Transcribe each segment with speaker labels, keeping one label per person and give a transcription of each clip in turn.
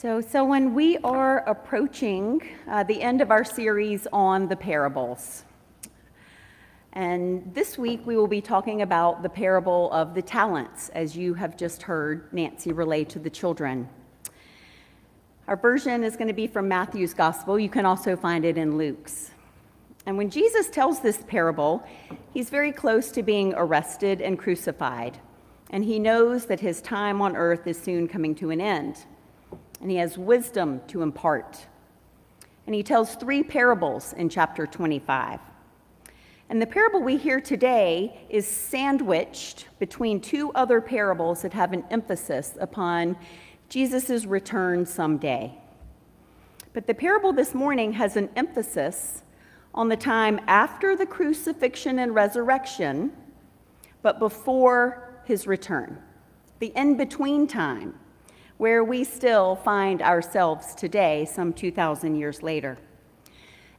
Speaker 1: So, so when we are approaching uh, the end of our series on the parables, and this week we will be talking about the parable of the talents, as you have just heard Nancy relay to the children. Our version is going to be from Matthew's gospel. You can also find it in Luke's. And when Jesus tells this parable, he's very close to being arrested and crucified. And he knows that his time on earth is soon coming to an end and he has wisdom to impart. And he tells three parables in chapter 25. And the parable we hear today is sandwiched between two other parables that have an emphasis upon Jesus' return someday. But the parable this morning has an emphasis on the time after the crucifixion and resurrection, but before his return, the in between time where we still find ourselves today, some 2,000 years later.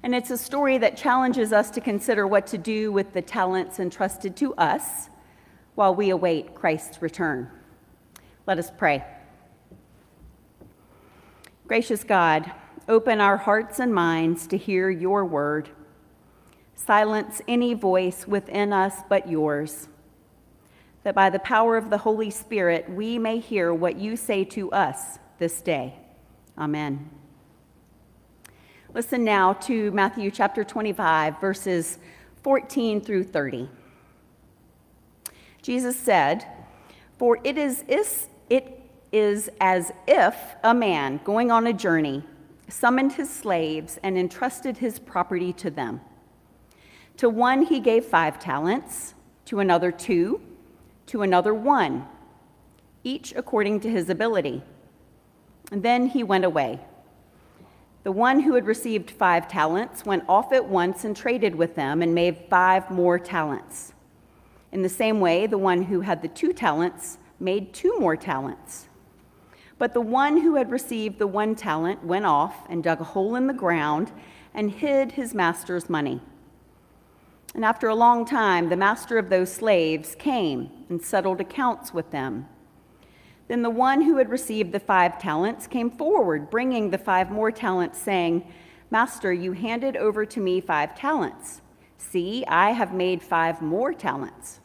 Speaker 1: And it's a story that challenges us to consider what to do with the talents entrusted to us while we await Christ's return. Let us pray. Gracious God, open our hearts and minds to hear your word. Silence any voice within us but yours that by the power of the Holy Spirit we may hear what you say to us this day. Amen. Listen now to Matthew chapter 25, verses 14 through 30. Jesus said, For it is, it is as if a man going on a journey summoned his slaves and entrusted his property to them. To one he gave five talents, to another two to another one, each according to his ability. And then he went away. The one who had received five talents went off at once and traded with them and made five more talents. In the same way, the one who had the two talents made two more talents. But the one who had received the one talent went off and dug a hole in the ground and hid his master's money. And after a long time, the master of those slaves came and settled accounts with them. Then the one who had received the five talents came forward, bringing the five more talents, saying, Master, you handed over to me five talents. See, I have made five more talents.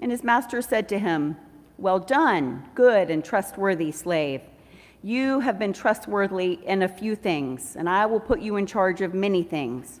Speaker 1: And his master said to him, Well done, good and trustworthy slave. You have been trustworthy in a few things, and I will put you in charge of many things.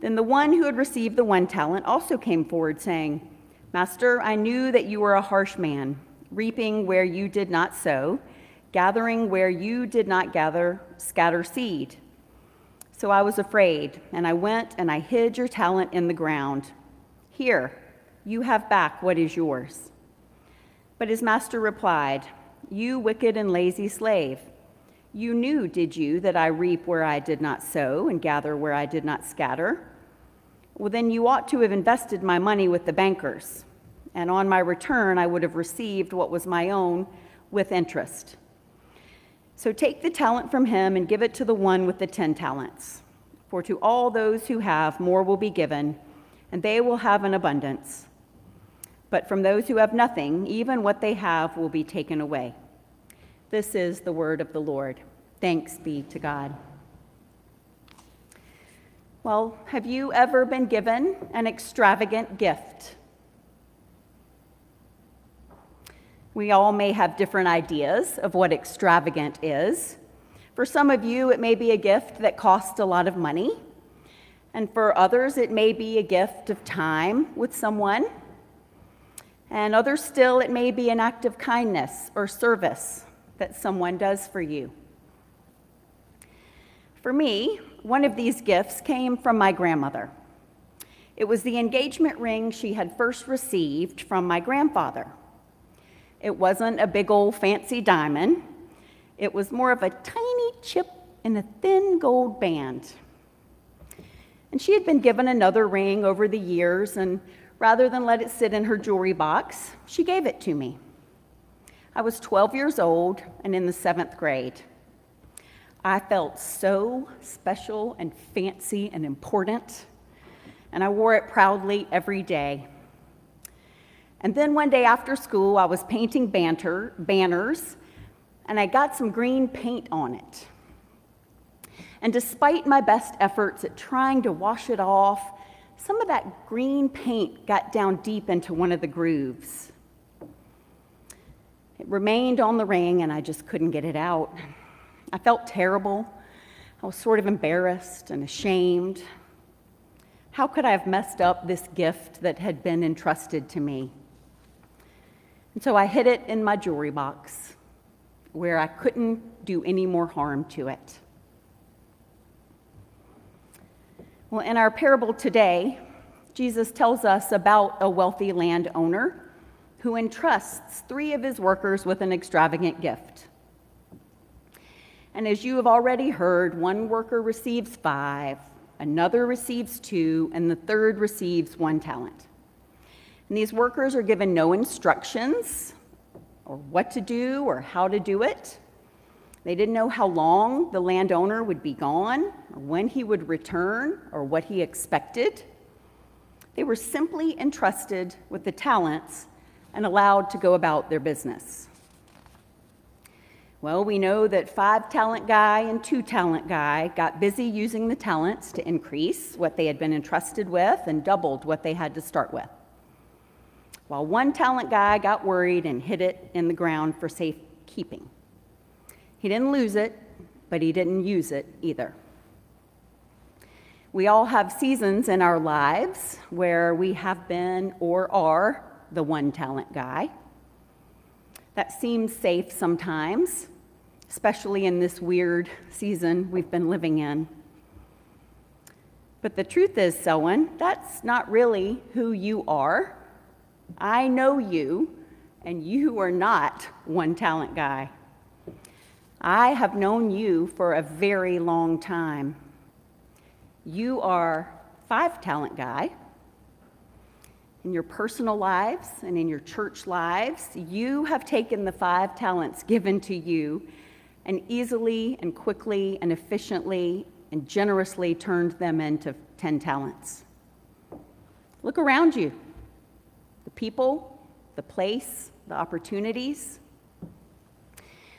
Speaker 1: Then the one who had received the one talent also came forward, saying, Master, I knew that you were a harsh man, reaping where you did not sow, gathering where you did not gather, scatter seed. So I was afraid, and I went and I hid your talent in the ground. Here, you have back what is yours. But his master replied, You wicked and lazy slave. You knew, did you, that I reap where I did not sow and gather where I did not scatter? Well, then you ought to have invested my money with the bankers, and on my return I would have received what was my own with interest. So take the talent from him and give it to the one with the ten talents. For to all those who have, more will be given, and they will have an abundance. But from those who have nothing, even what they have will be taken away. This is the word of the Lord. Thanks be to God. Well, have you ever been given an extravagant gift? We all may have different ideas of what extravagant is. For some of you, it may be a gift that costs a lot of money. And for others, it may be a gift of time with someone. And others still, it may be an act of kindness or service that someone does for you. For me, one of these gifts came from my grandmother. It was the engagement ring she had first received from my grandfather. It wasn't a big old fancy diamond, it was more of a tiny chip in a thin gold band. And she had been given another ring over the years, and rather than let it sit in her jewelry box, she gave it to me. I was 12 years old and in the seventh grade. I felt so special and fancy and important, and I wore it proudly every day. And then one day after school, I was painting banter, banners, and I got some green paint on it. And despite my best efforts at trying to wash it off, some of that green paint got down deep into one of the grooves. It remained on the ring, and I just couldn't get it out. I felt terrible. I was sort of embarrassed and ashamed. How could I have messed up this gift that had been entrusted to me? And so I hid it in my jewelry box where I couldn't do any more harm to it. Well, in our parable today, Jesus tells us about a wealthy landowner who entrusts three of his workers with an extravagant gift. And as you have already heard, one worker receives five, another receives two, and the third receives one talent. And these workers are given no instructions or what to do or how to do it. They didn't know how long the landowner would be gone, or when he would return, or what he expected. They were simply entrusted with the talents and allowed to go about their business. Well, we know that five talent guy and two talent guy got busy using the talents to increase what they had been entrusted with and doubled what they had to start with. While one talent guy got worried and hid it in the ground for safekeeping. He didn't lose it, but he didn't use it either. We all have seasons in our lives where we have been or are the one talent guy. That seems safe sometimes, especially in this weird season we've been living in. But the truth is, Selwyn, that's not really who you are. I know you, and you are not one talent guy. I have known you for a very long time. You are five talent guy. In your personal lives and in your church lives, you have taken the five talents given to you and easily and quickly and efficiently and generously turned them into 10 talents. Look around you the people, the place, the opportunities.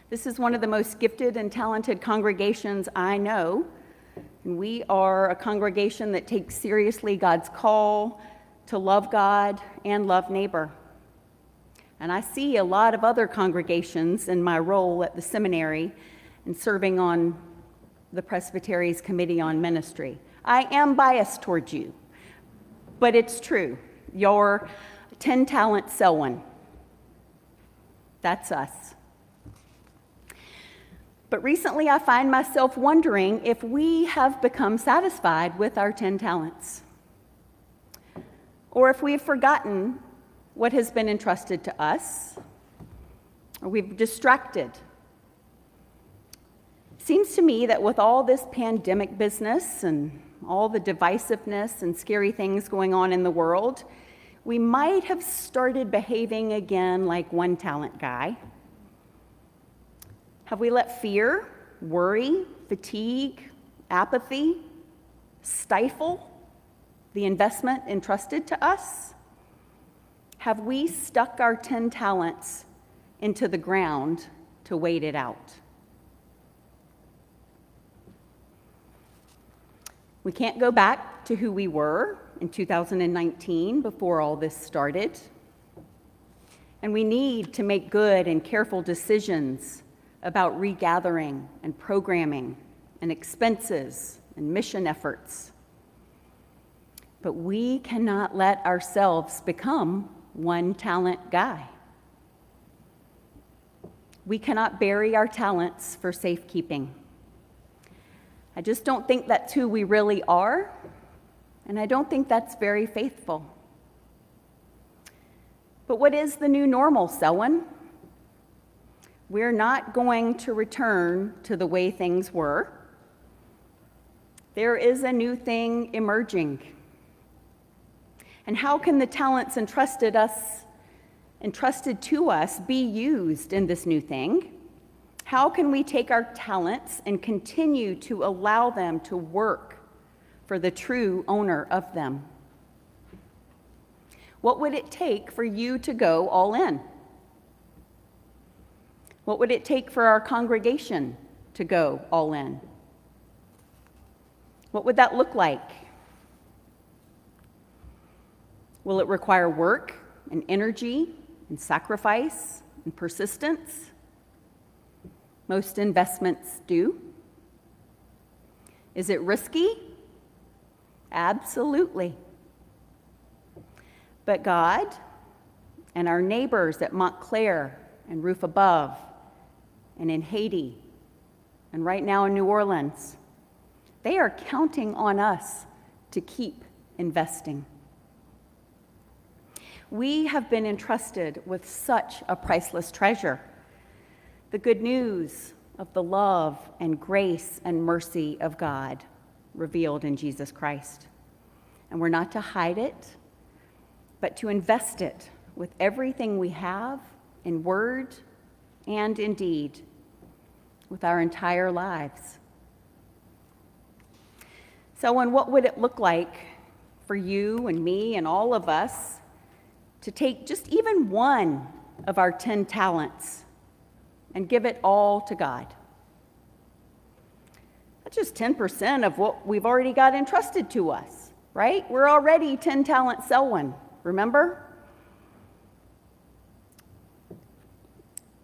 Speaker 1: This is one of the most gifted and talented congregations I know. And we are a congregation that takes seriously God's call to love God and love neighbor. And I see a lot of other congregations in my role at the seminary and serving on the Presbytery's Committee on Ministry. I am biased towards you, but it's true. Your 10 talent Selwyn. That's us. But recently, I find myself wondering if we have become satisfied with our 10 talents, or if we have forgotten what has been entrusted to us, or we've distracted. Seems to me that with all this pandemic business and all the divisiveness and scary things going on in the world, we might have started behaving again like one talent guy have we let fear, worry, fatigue, apathy stifle the investment entrusted to us? Have we stuck our 10 talents into the ground to wait it out? We can't go back to who we were in 2019 before all this started. And we need to make good and careful decisions about regathering and programming and expenses and mission efforts. But we cannot let ourselves become one talent guy. We cannot bury our talents for safekeeping. I just don't think that's who we really are, and I don't think that's very faithful. But what is the new normal, Selwyn? We're not going to return to the way things were. There is a new thing emerging. And how can the talents entrusted us entrusted to us be used in this new thing? How can we take our talents and continue to allow them to work for the true owner of them? What would it take for you to go all in? What would it take for our congregation to go all in? What would that look like? Will it require work and energy and sacrifice and persistence? Most investments do. Is it risky? Absolutely. But God and our neighbors at Montclair and Roof Above and in Haiti and right now in New Orleans, they are counting on us to keep investing. We have been entrusted with such a priceless treasure the good news of the love and grace and mercy of God revealed in Jesus Christ. And we're not to hide it, but to invest it with everything we have in word and in deed, with our entire lives. So, and what would it look like for you and me and all of us to take just even one of our 10 talents and give it all to God? That's just 10% of what we've already got entrusted to us, right? We're already 10 talent Selwyn, remember?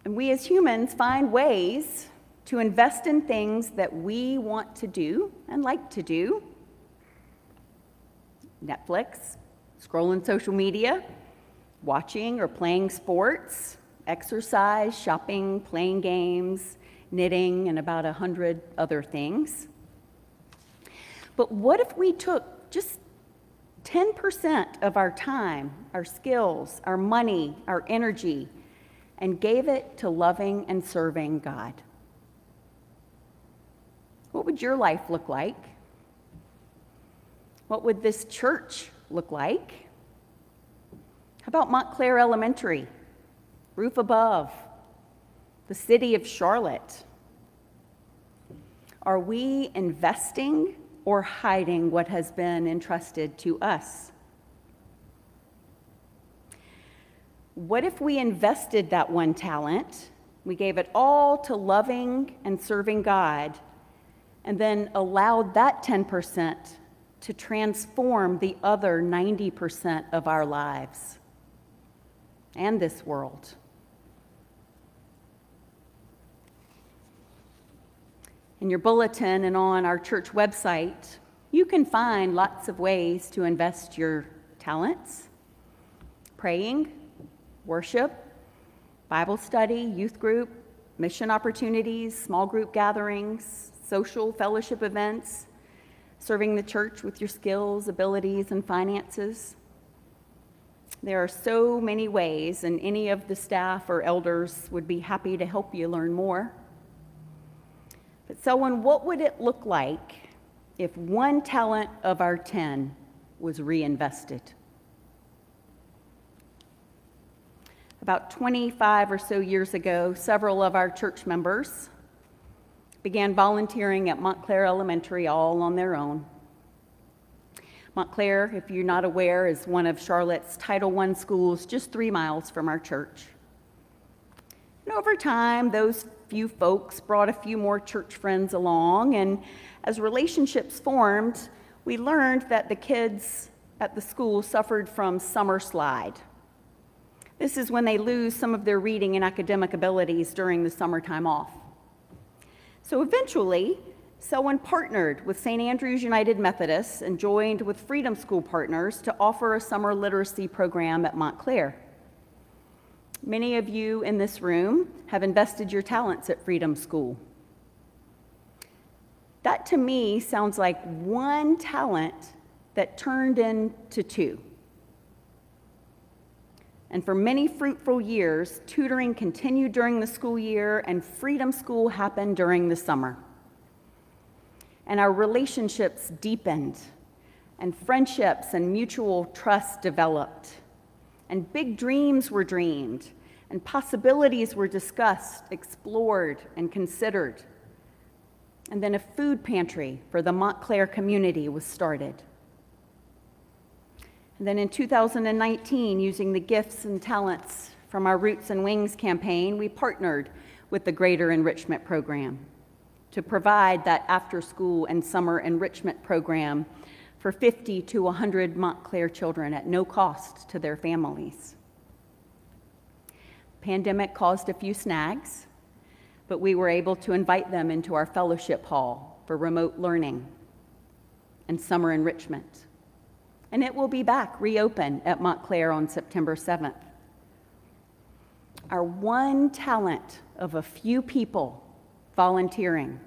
Speaker 1: And we as humans find ways to invest in things that we want to do and like to do. Netflix, scrolling social media, watching or playing sports, exercise, shopping, playing games, knitting, and about a hundred other things. But what if we took just 10% of our time, our skills, our money, our energy, and gave it to loving and serving God? What would your life look like? What would this church look like? How about Montclair Elementary, Roof Above, the city of Charlotte? Are we investing or hiding what has been entrusted to us? What if we invested that one talent, we gave it all to loving and serving God, and then allowed that 10% to transform the other 90% of our lives and this world. In your bulletin and on our church website, you can find lots of ways to invest your talents praying, worship, Bible study, youth group, mission opportunities, small group gatherings, social fellowship events, serving the church with your skills, abilities, and finances. There are so many ways, and any of the staff or elders would be happy to help you learn more. But, Selwyn, what would it look like if one talent of our 10 was reinvested? About 25 or so years ago, several of our church members began volunteering at Montclair Elementary all on their own. Montclair, if you're not aware, is one of Charlotte's Title I schools just three miles from our church. And over time, those few folks brought a few more church friends along, and as relationships formed, we learned that the kids at the school suffered from summer slide. This is when they lose some of their reading and academic abilities during the summertime off. So eventually, Selwyn partnered with St. Andrew's United Methodists and joined with Freedom School Partners to offer a summer literacy program at Montclair. Many of you in this room have invested your talents at Freedom School. That to me sounds like one talent that turned into two. And for many fruitful years, tutoring continued during the school year, and Freedom School happened during the summer. And our relationships deepened, and friendships and mutual trust developed, and big dreams were dreamed, and possibilities were discussed, explored, and considered. And then a food pantry for the Montclair community was started. And then in 2019, using the gifts and talents from our Roots and Wings campaign, we partnered with the Greater Enrichment Program to provide that after school and summer enrichment program for 50 to 100 Montclair children at no cost to their families. Pandemic caused a few snags, but we were able to invite them into our fellowship hall for remote learning and summer enrichment. And it will be back, reopened at Montclair on September 7th. Our one talent of a few people volunteering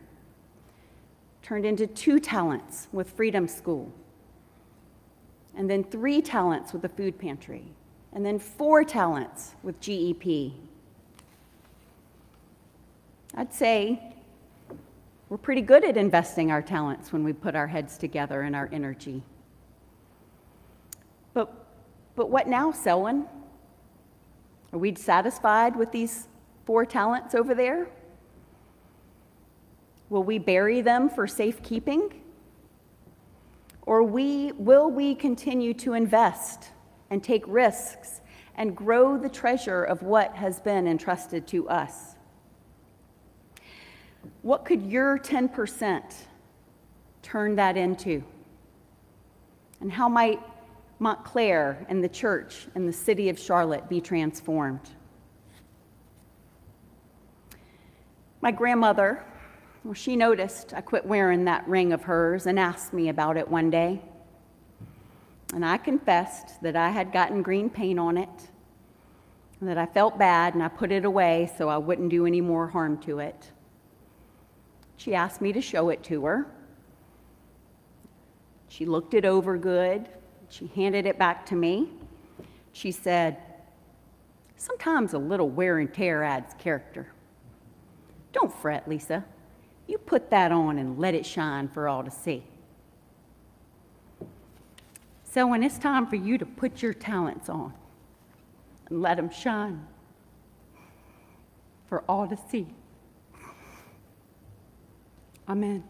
Speaker 1: turned into two talents with Freedom School, and then three talents with the food pantry, and then four talents with GEP. I'd say we're pretty good at investing our talents when we put our heads together and our energy. But, but what now, Selwyn? Are we satisfied with these four talents over there? Will we bury them for safekeeping? Or we, will we continue to invest and take risks and grow the treasure of what has been entrusted to us? What could your 10% turn that into? And how might Montclair and the church and the city of Charlotte be transformed? My grandmother well, she noticed I quit wearing that ring of hers and asked me about it one day. And I confessed that I had gotten green paint on it, and that I felt bad and I put it away so I wouldn't do any more harm to it. She asked me to show it to her. She looked it over good. She handed it back to me. She said, Sometimes a little wear and tear adds character. Don't fret, Lisa. You put that on and let it shine for all to see. So when it's time for you to put your talents on and let them shine for all to see. Amen.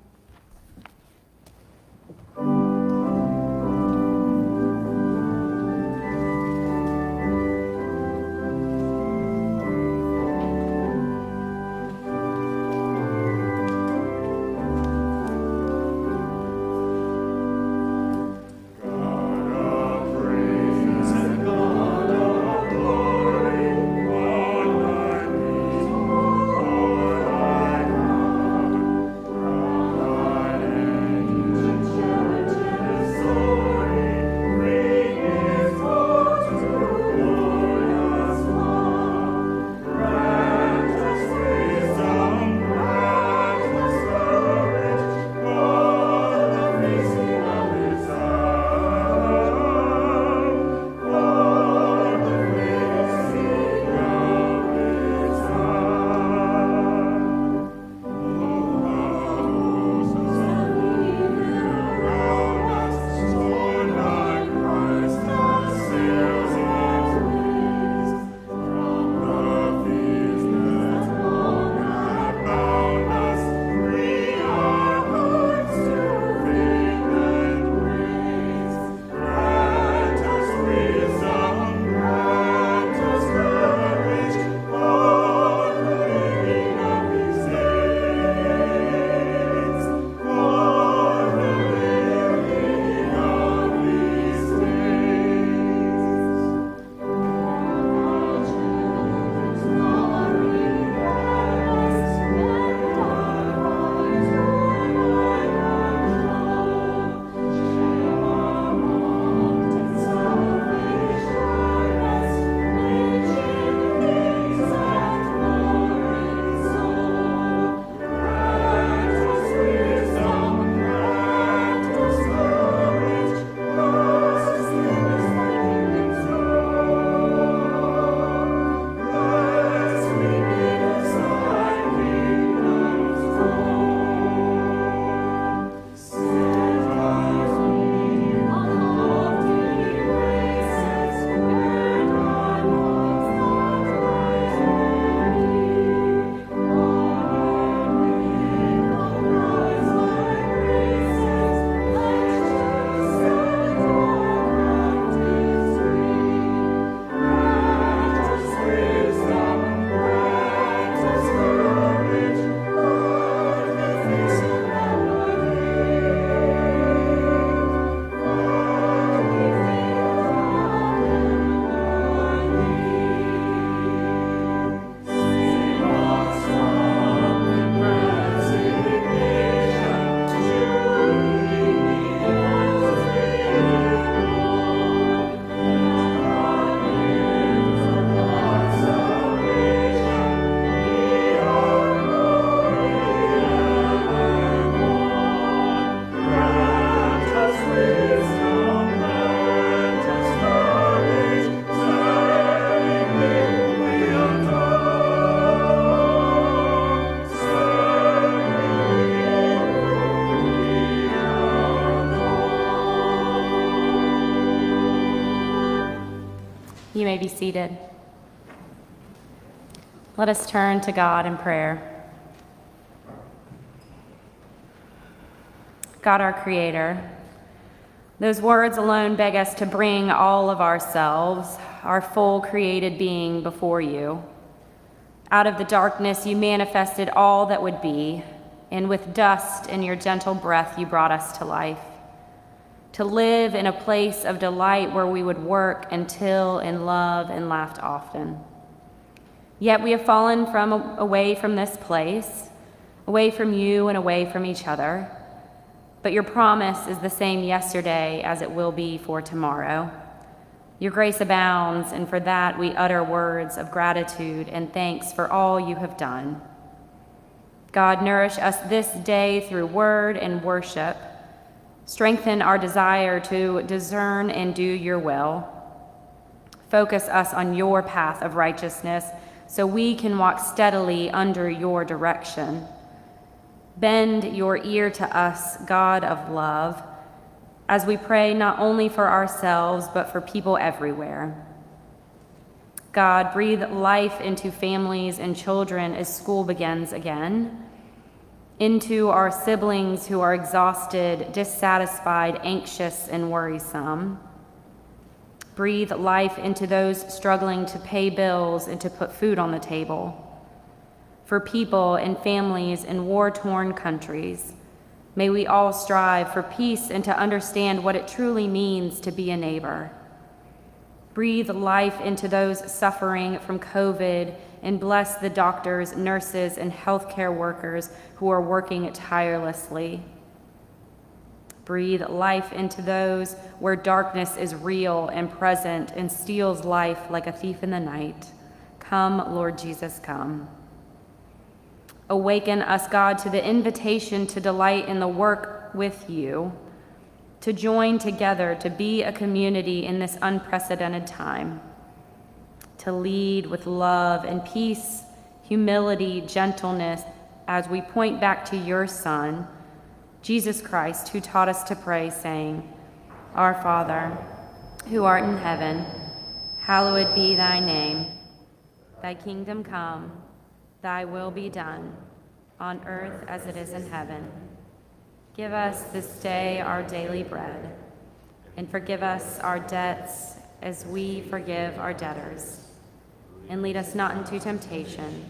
Speaker 2: Seated. Let us turn to God in prayer. God, our Creator, those words alone beg us to bring all of ourselves, our full created being, before you. Out of the darkness, you manifested all that would be, and with dust and your gentle breath, you brought us to life to live in a place of delight where we would work until and love and laughed often. Yet we have fallen from away from this place, away from you and away from each other. But your promise is the same yesterday as it will be for tomorrow. Your grace abounds, and for that we utter words of gratitude and thanks for all you have done. God, nourish us this day through word and worship Strengthen our desire to discern and do your will. Focus us on your path of righteousness so we can walk steadily under your direction. Bend your ear to us, God of love, as we pray not only for ourselves, but for people everywhere. God, breathe life into families and children as school begins again into our siblings who are exhausted, dissatisfied, anxious, and worrisome. Breathe life into those struggling to pay bills and to put food on the table. For people and families in war torn countries, may we all strive for peace and to understand what it truly means to be a neighbor. Breathe life into those suffering from COVID and bless the doctors, nurses, and healthcare workers who are working tirelessly. Breathe life into those where darkness is real and present and steals life like a thief in the night. Come, Lord Jesus, come. Awaken us, God, to the invitation to delight in the work with you, to join together to be a community in this unprecedented time to lead with love and peace, humility, gentleness, as we point back to your Son, Jesus Christ, who taught us to pray, saying, Our Father, who art in heaven, hallowed be thy name. Thy kingdom come, thy will be done, on earth as it is in heaven. Give us this day our daily bread, and forgive us our debts as we forgive our debtors and lead us not into temptation,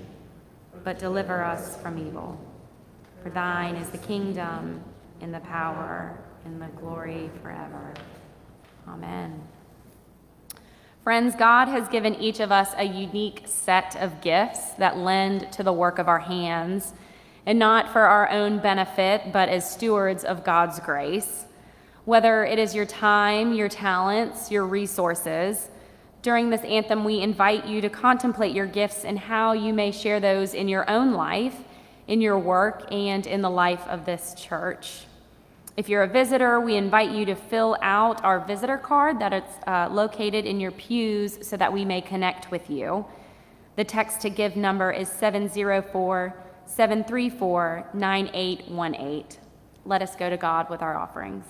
Speaker 2: but deliver us from evil. For thine is the kingdom, and the power, and the glory forever. Amen. Friends, God has given each of us a unique set of gifts that lend to the work of our hands, and not for our own benefit, but as stewards of God's grace. Whether it is your time, your talents, your resources, during this anthem, we invite you to contemplate your gifts and how you may share those in your own life, in your work, and in the life of this church. If you're a visitor, we invite you to fill out our visitor card that is uh, located in your pews so that we may connect with you. The text to give number is 704 734 9818. Let us go to God with our offerings.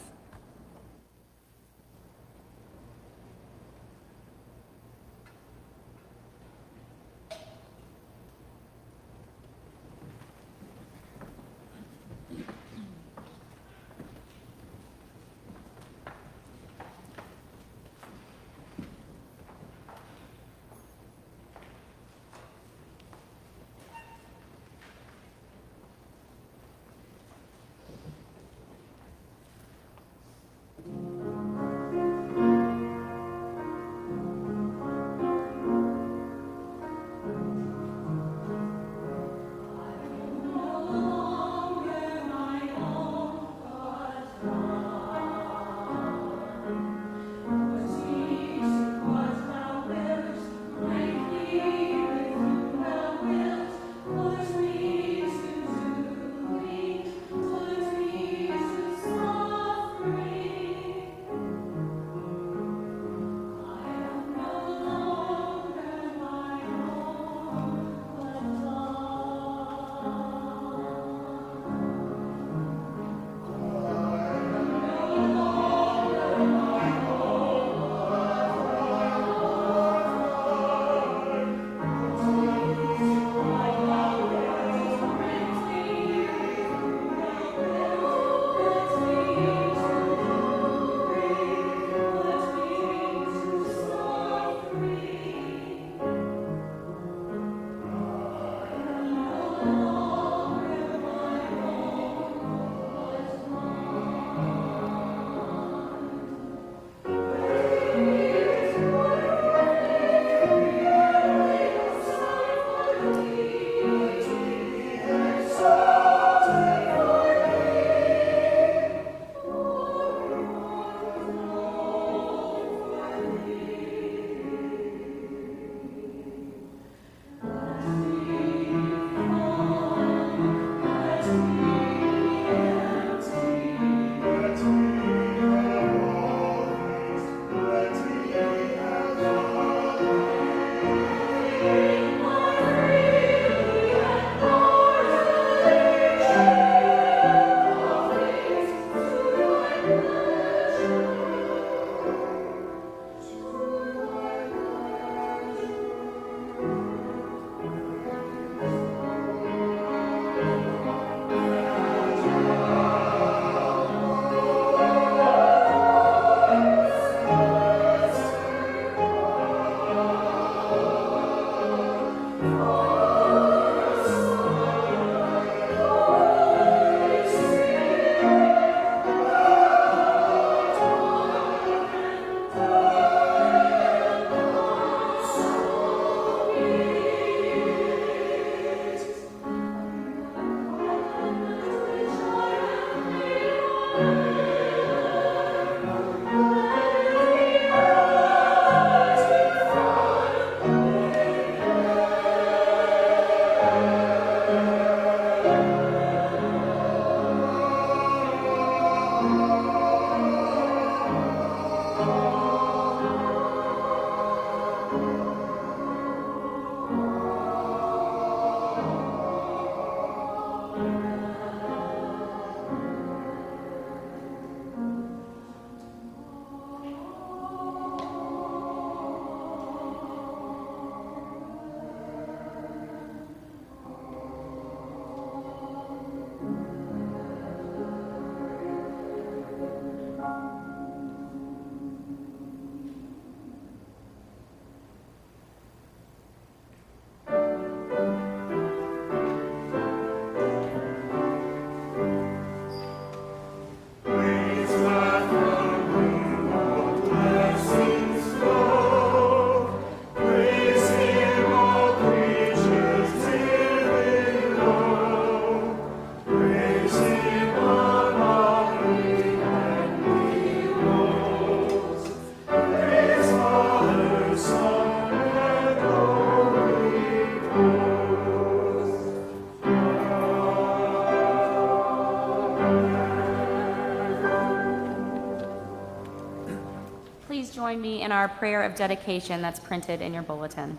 Speaker 3: Our prayer of dedication that's printed in your bulletin.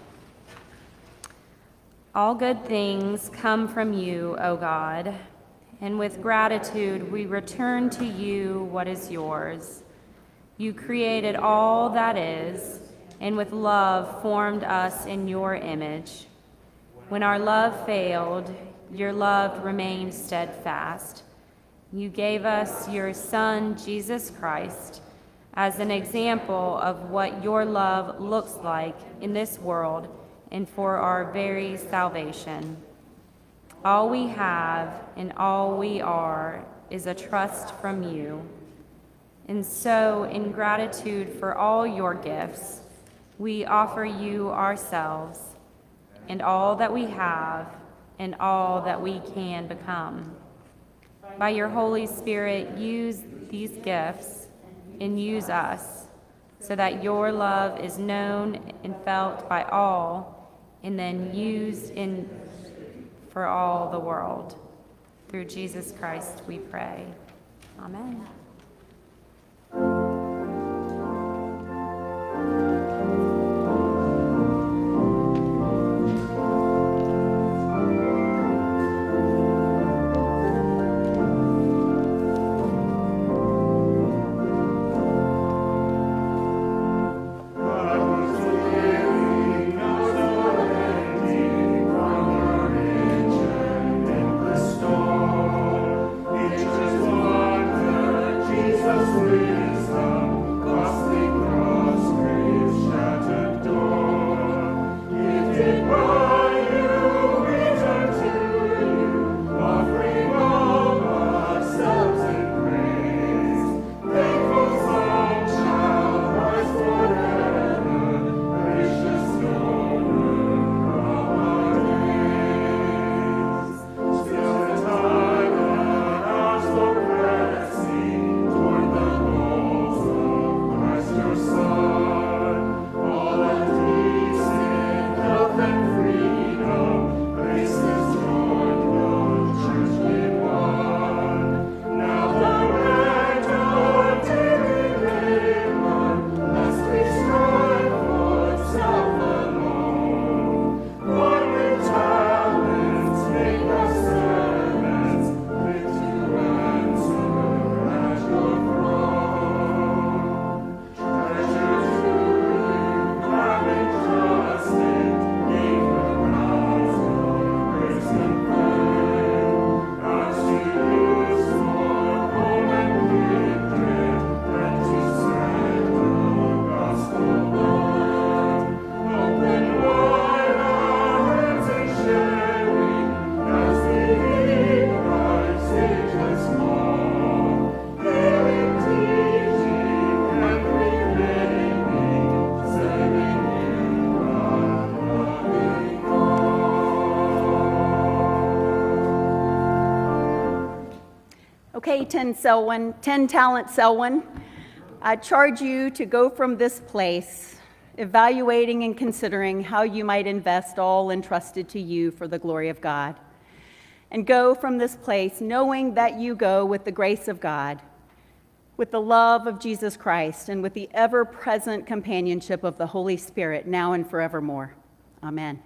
Speaker 3: All good things come from you, O God, and with gratitude we return to you what is yours. You created all that is, and with love formed us in your image. When our love failed, your love remained steadfast. You gave us your Son, Jesus Christ, as an example of what your love looks like in this world and for our very salvation. All we have and all we are is a trust from you. And so, in gratitude for all your gifts, we offer you ourselves and all that we have and all that we can become. By your Holy Spirit, use these gifts and use us so that your love is known and felt by all and then used in for all the world. Through Jesus Christ we pray. Amen.
Speaker 1: 10 Selwyn, 10 Talent Selwyn, I charge you to go from this place, evaluating and considering how you might invest all entrusted to you for the glory of God. And go from this place knowing that you go with the grace of God, with the love of Jesus Christ, and with the ever present companionship of the Holy Spirit now and forevermore. Amen.